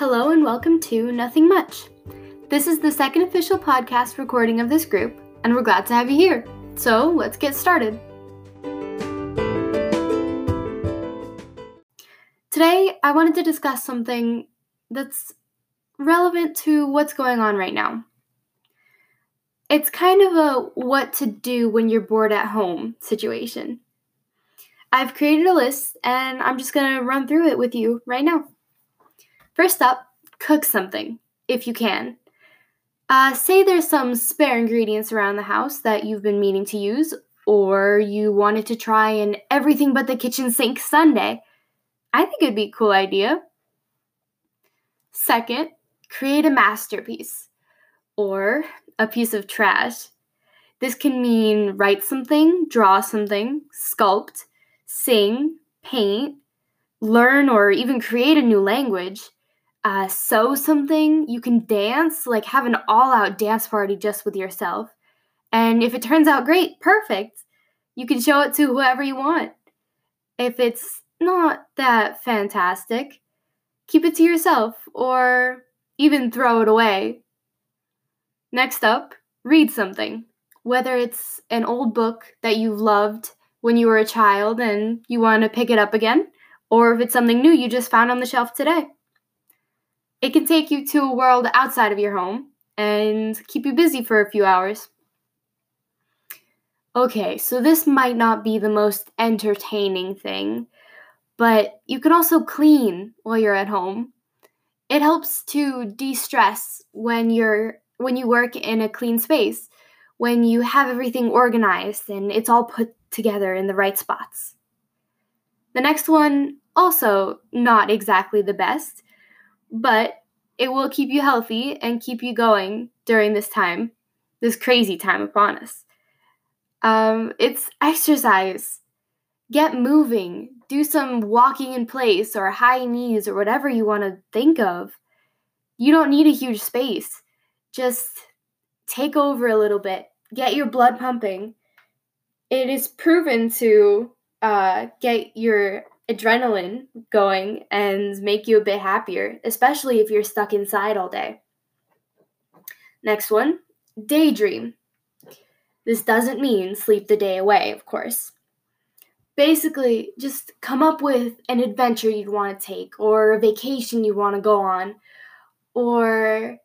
Hello and welcome to Nothing Much. This is the second official podcast recording of this group, and we're glad to have you here. So let's get started. Today, I wanted to discuss something that's relevant to what's going on right now. It's kind of a what to do when you're bored at home situation. I've created a list and I'm just going to run through it with you right now. First up, cook something if you can. Uh, say there's some spare ingredients around the house that you've been meaning to use, or you wanted to try an everything but the kitchen sink Sunday. I think it'd be a cool idea. Second, create a masterpiece or a piece of trash. This can mean write something, draw something, sculpt, sing, paint, learn, or even create a new language uh, sew something, you can dance, like have an all out dance party just with yourself. And if it turns out great, perfect. You can show it to whoever you want. If it's not that fantastic, keep it to yourself or even throw it away. Next up, read something. Whether it's an old book that you loved when you were a child and you want to pick it up again, or if it's something new you just found on the shelf today. It can take you to a world outside of your home and keep you busy for a few hours. Okay, so this might not be the most entertaining thing, but you can also clean while you're at home. It helps to de-stress when you're when you work in a clean space, when you have everything organized and it's all put together in the right spots. The next one also not exactly the best, but it will keep you healthy and keep you going during this time, this crazy time upon us. Um, it's exercise. Get moving. Do some walking in place or high knees or whatever you want to think of. You don't need a huge space. Just take over a little bit. Get your blood pumping. It is proven to uh, get your adrenaline going and make you a bit happier, especially if you're stuck inside all day. Next one, daydream. This doesn't mean sleep the day away, of course. Basically, just come up with an adventure you'd want to take, or a vacation you want to go on, or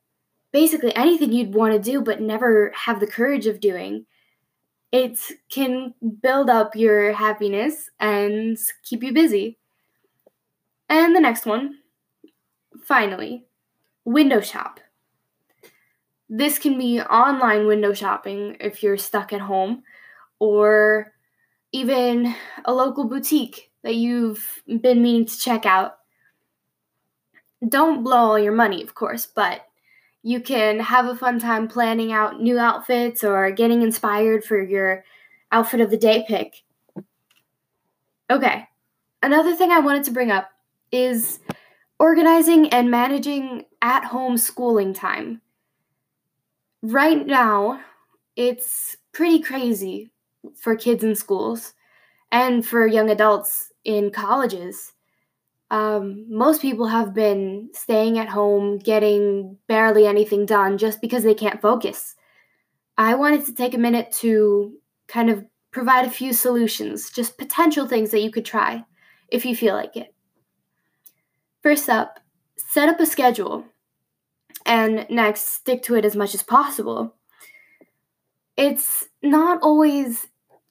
basically anything you'd want to do but never have the courage of doing it can build up your happiness and keep you busy. And the next one, finally, window shop. This can be online window shopping if you're stuck at home, or even a local boutique that you've been meaning to check out. Don't blow all your money, of course, but you can have a fun time planning out new outfits or getting inspired for your outfit of the day pick. Okay, another thing I wanted to bring up is organizing and managing at home schooling time. Right now, it's pretty crazy for kids in schools and for young adults in colleges um, most people have been staying at home, getting barely anything done just because they can't focus. I wanted to take a minute to kind of provide a few solutions, just potential things that you could try if you feel like it. First up, set up a schedule. And next, stick to it as much as possible. It's not always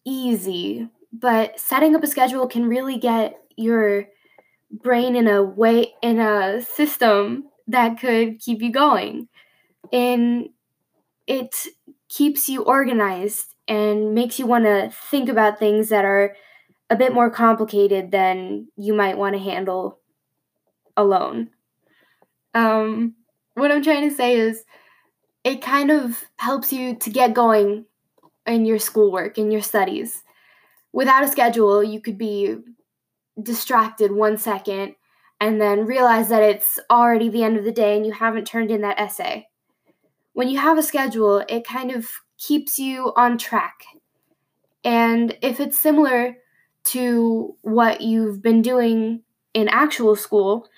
easy, but setting up a schedule can really get your brain in a way in a system that could keep you going. And it keeps you organized and makes you want to think about things that are a bit more complicated than you might want to handle alone. Um, what i'm trying to say is it kind of helps you to get going in your schoolwork in your studies. Without a schedule you could be distracted one second and then realize that it's already the end of the day and you haven't turned in that essay. When you have a schedule, it kind of keeps you on track. And if it's similar to what you've been doing in actual school,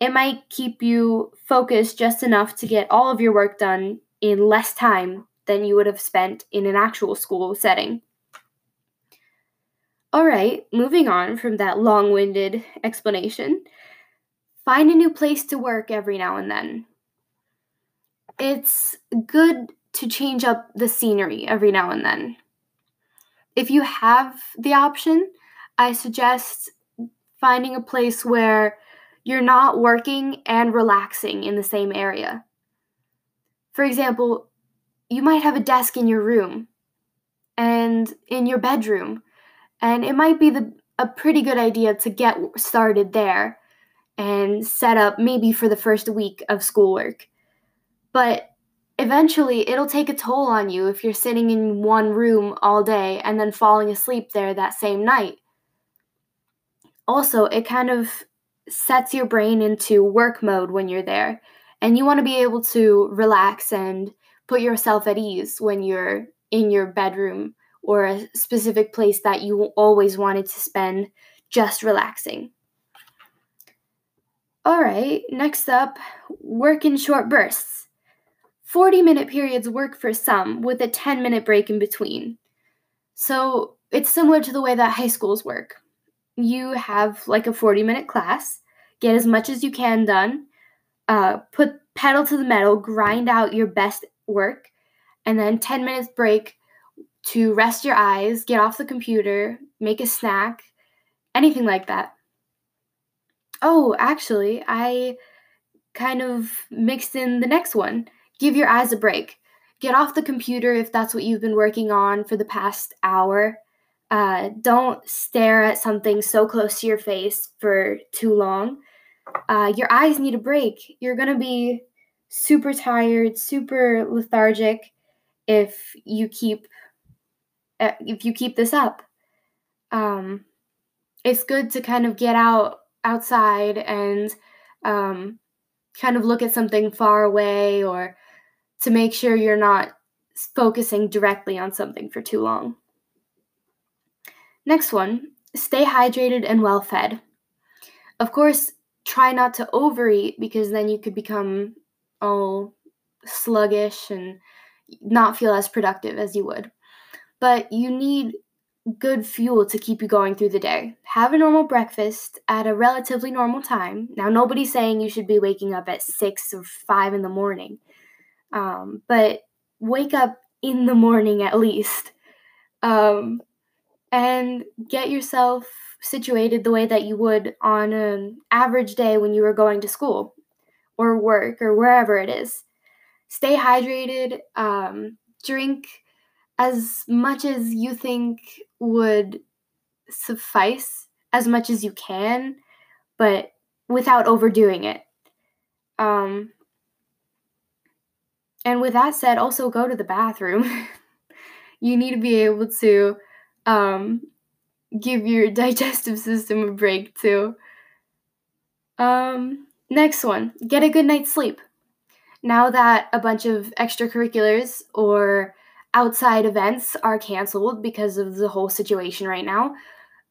It might keep you focused just enough to get all of your work done in less time than you would have spent in an actual school setting. All right, moving on from that long winded explanation. Find a new place to work every now and then. It's good to change up the scenery every now and then. If you have the option, I suggest finding a place where you're not working and relaxing in the same area. For example, you might have a desk in your room and in your bedroom, and it might be the, a pretty good idea to get started there and set up maybe for the first week of schoolwork. But eventually, it'll take a toll on you if you're sitting in one room all day and then falling asleep there that same night. Also, it kind of sets your brain into work mode when you're there, and you want to be able to relax and put yourself at ease when you're in your bedroom or a specific place that you always wanted to spend just relaxing. All right, next up, work in short bursts. 40 minute periods work for some, with a 10 minute break in between. So it's similar to the way that high schools work. You have like a 40 minute class, get as much as you can done, uh, put pedal to the metal, grind out your best work, and then 10 minutes break to rest your eyes, get off the computer, make a snack, anything like that. Oh, actually, I kind of mixed in the next one. Give your eyes a break. Get off the computer if that's what you've been working on for the past hour. Uh, don't stare at something so close to your face for too long. Uh, your eyes need a break. You're going to be super tired, super lethargic if you keep if you keep this up. Um, it's good to kind of get out outside and um, kind of look at something far away or to make sure you're not focusing directly on something for too long. Next one stay hydrated and well fed. Of course, try not to overeat because then you could become all sluggish and not feel as productive as you would. But you need good fuel to keep you going through the day. Have a normal breakfast at a relatively normal time. Now, nobody's saying you should be waking up at six or five in the morning, um, but wake up in the morning at least um, and get yourself situated the way that you would on an average day when you were going to school or work or wherever it is. Stay hydrated, um, drink as much as you think would suffice, as much as you can, but without overdoing it. Um, and with that said, also go to the bathroom. you need to be able to um, give your digestive system a break too. Um, next one get a good night's sleep. Now that a bunch of extracurriculars or outside events are canceled because of the whole situation right now,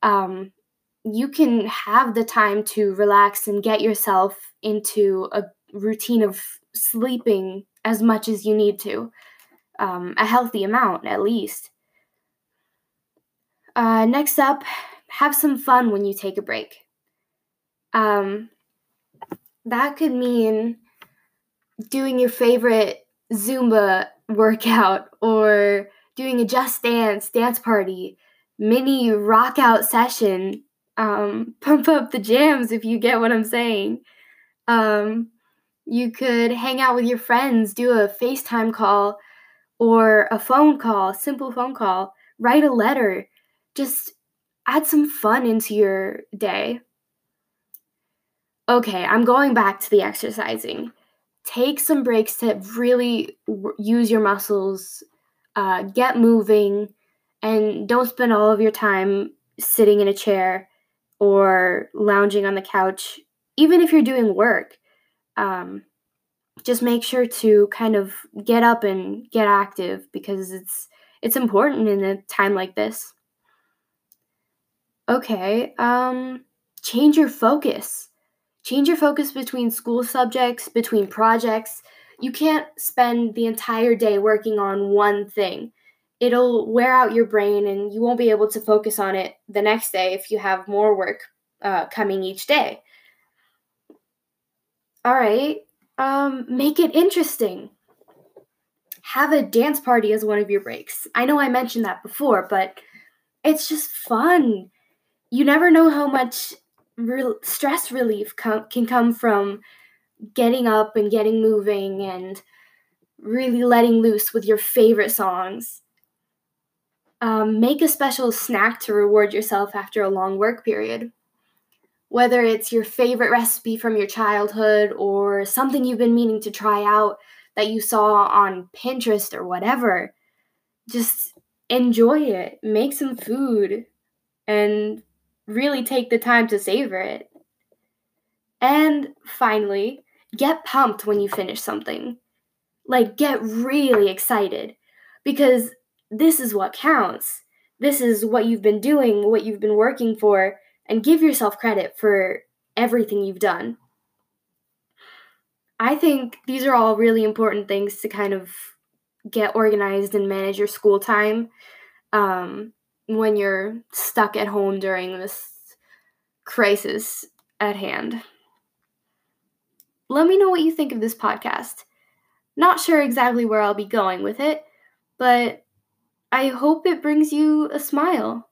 um, you can have the time to relax and get yourself into a routine of sleeping as much as you need to, um, a healthy amount at least. Uh, next up, have some fun when you take a break. Um, that could mean doing your favorite Zumba workout or doing a Just Dance dance party, mini rock out session, um, pump up the jams if you get what I'm saying. Um, you could hang out with your friends, do a FaceTime call or a phone call, simple phone call, write a letter, just add some fun into your day. Okay, I'm going back to the exercising take some breaks to really use your muscles, uh, get moving, and don't spend all of your time sitting in a chair or lounging on the couch, even if you're doing work. Um, just make sure to kind of get up and get active because it's it's important in a time like this. Okay, um, change your focus Change your focus between school subjects, between projects. You can't spend the entire day working on one thing. It'll wear out your brain and you won't be able to focus on it the next day if you have more work uh, coming each day. All right, um, make it interesting. Have a dance party as one of your breaks. I know I mentioned that before, but it's just fun. You never know how much re- stress relief com- can come from getting up and getting moving and really letting loose with your favorite songs. Um, make a special snack to reward yourself after a long work period. Whether it's your favorite recipe from your childhood or something you've been meaning to try out that you saw on Pinterest or whatever, just enjoy it. Make some food and really take the time to savor it. And finally, get pumped when you finish something. Like, get really excited because this is what counts. This is what you've been doing, what you've been working for, and give yourself credit for everything you've done. I think these are all really important things to kind of get organized and manage your school time um, when you're stuck at home during this crisis at hand. Let me know what you think of this podcast. Not sure exactly where I'll be going with it, but I hope it brings you a smile.